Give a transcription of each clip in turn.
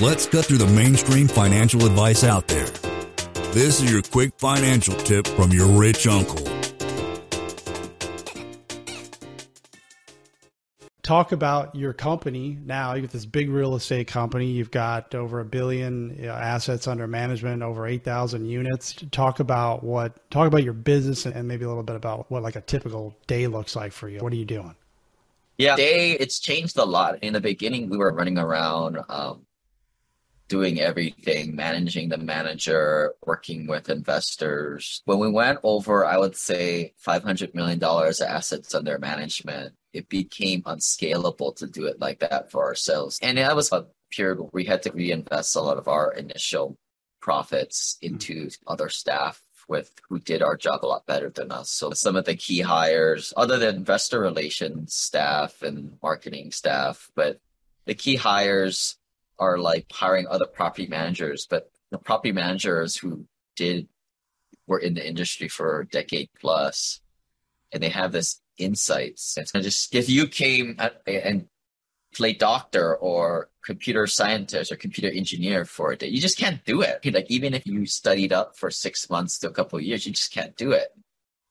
Let's cut through the mainstream financial advice out there. This is your quick financial tip from your rich uncle. talk about your company now. You have got this big real estate company. You've got over a billion you know, assets under management, over eight thousand units. Talk about what. Talk about your business and maybe a little bit about what like a typical day looks like for you. What are you doing? Yeah, day it's changed a lot. In the beginning, we were running around. Um, doing everything, managing the manager, working with investors. When we went over, I would say $500 million of assets under management, it became unscalable to do it like that for ourselves. And that was a period where we had to reinvest a lot of our initial profits hmm. into other staff with who did our job a lot better than us. So some of the key hires, other than investor relations staff and marketing staff, but the key hires are like hiring other property managers, but the property managers who did were in the industry for a decade plus, and they have this insights. And just if you came at, and play doctor or computer scientist or computer engineer for a day, you just can't do it. Like even if you studied up for six months to a couple of years, you just can't do it.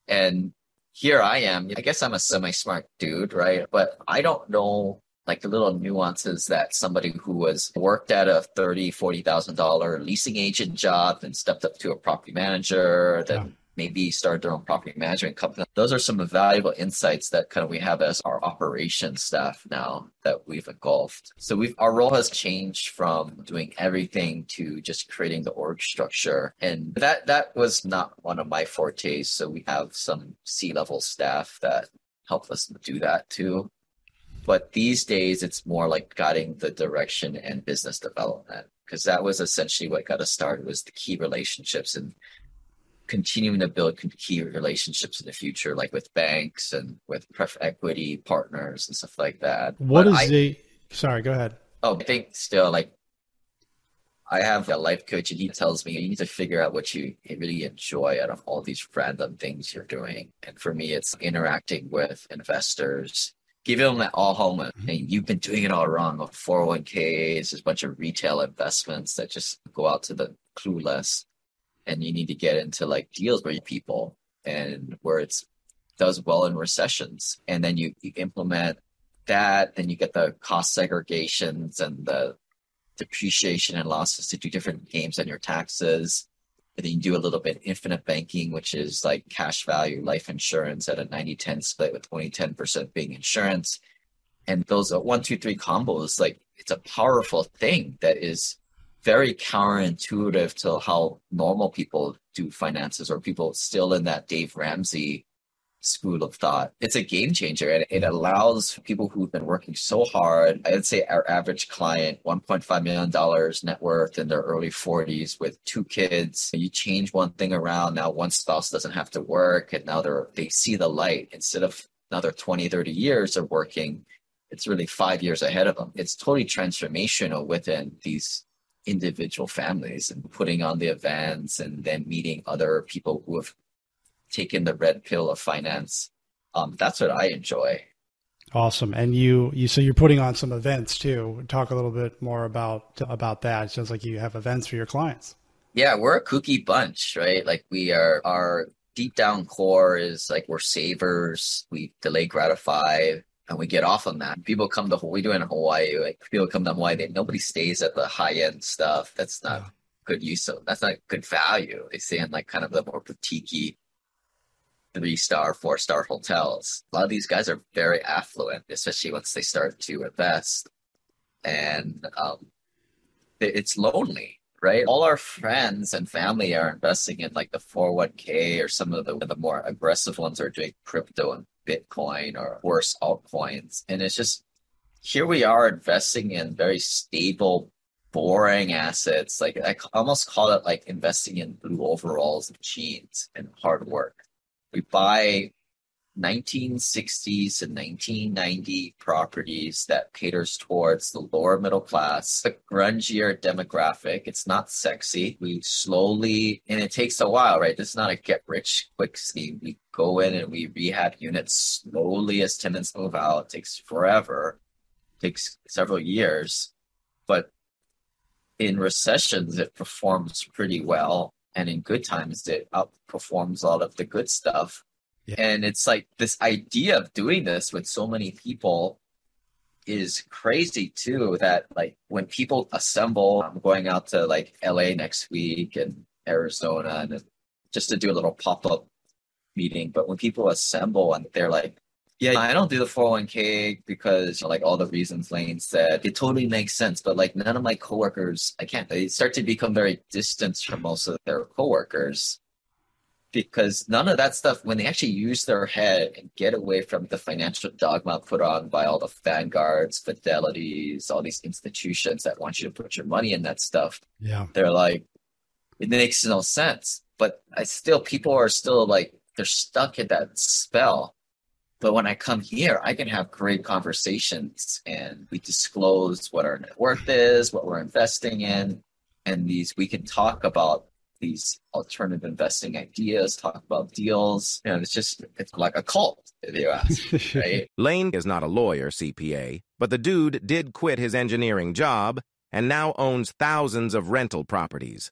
And here I am. I guess I'm a semi-smart dude, right? But I don't know like the little nuances that somebody who was worked at a thirty, forty thousand dollar leasing agent job and stepped up to a property manager, then yeah maybe start their own property management company. Those are some valuable insights that kind of we have as our operations staff now that we've engulfed. So we've our role has changed from doing everything to just creating the org structure. And that that was not one of my fortes. So we have some C level staff that help us do that too. But these days it's more like guiding the direction and business development because that was essentially what got us started was the key relationships and continuing to build key relationships in the future, like with banks and with pref equity partners and stuff like that. What but is I, the? Sorry, go ahead. Oh, I think still like I have a life coach, and he tells me you need to figure out what you really enjoy out of all these random things you're doing. And for me, it's interacting with investors, giving them that all home. Mm-hmm. And you've been doing it all wrong. 401ks, a bunch of retail investments that just go out to the clueless and you need to get into like deals where people and where it's does well in recessions and then you, you implement that then you get the cost segregations and the depreciation and losses to do different games on your taxes and then you do a little bit infinite banking which is like cash value life insurance at a 90-10 split with 20-10% being insurance. And those one two three combos like it's a powerful thing that is very counterintuitive to how normal people do finances or people still in that Dave Ramsey school of thought. It's a game changer and it allows people who've been working so hard. I'd say our average client, $1.5 million net worth in their early 40s with two kids. You change one thing around. Now one spouse doesn't have to work and now they're, they see the light instead of another 20, 30 years of working. It's really five years ahead of them. It's totally transformational within these individual families and putting on the events and then meeting other people who have taken the red pill of finance. Um, that's what I enjoy. Awesome. And you, you, so you're putting on some events too. Talk a little bit more about, about that. It sounds like you have events for your clients. Yeah, we're a kooky bunch, right? Like we are, our deep down core is like we're savers. We delay gratify and we get off on that. People come to we do in Hawaii. Like people come to Hawaii, they, nobody stays at the high end stuff. That's not yeah. good use of. That's not good value. They stay in like kind of the more boutiquey three star, four star hotels. A lot of these guys are very affluent, especially once they start to invest, and um, it's lonely. Right, all our friends and family are investing in like the 401k or some of the, the more aggressive ones are doing crypto and Bitcoin or worse altcoins. And it's just here we are investing in very stable, boring assets. Like I almost call it like investing in blue overalls and jeans and hard work. We buy 1960s and 1990 properties that caters towards the lower middle class, the grungier demographic. It's not sexy. We slowly, and it takes a while, right? This is not a get rich quick scheme. We go in and we rehab units slowly as tenants move out. It takes forever, it takes several years, but in recessions, it performs pretty well. And in good times, it outperforms a lot of the good stuff. Yeah. And it's like this idea of doing this with so many people is crazy too. That like when people assemble, I'm going out to like LA next week and Arizona and just to do a little pop up meeting. But when people assemble and they're like, yeah, I don't do the 401k because you know, like all the reasons Lane said, it totally makes sense. But like none of my coworkers, I can't, they start to become very distant from most of their coworkers because none of that stuff, when they actually use their head and get away from the financial dogma put on by all the Vanguards, Fidelities, all these institutions that want you to put your money in that stuff. Yeah. They're like, it makes no sense. But I still, people are still like, they're stuck in that spell but when I come here, I can have great conversations and we disclose what our net worth is, what we're investing in, and these we can talk about these alternative investing ideas, talk about deals. You know, it's just it's like a cult, if you ask. Right? Lane is not a lawyer, CPA, but the dude did quit his engineering job and now owns thousands of rental properties.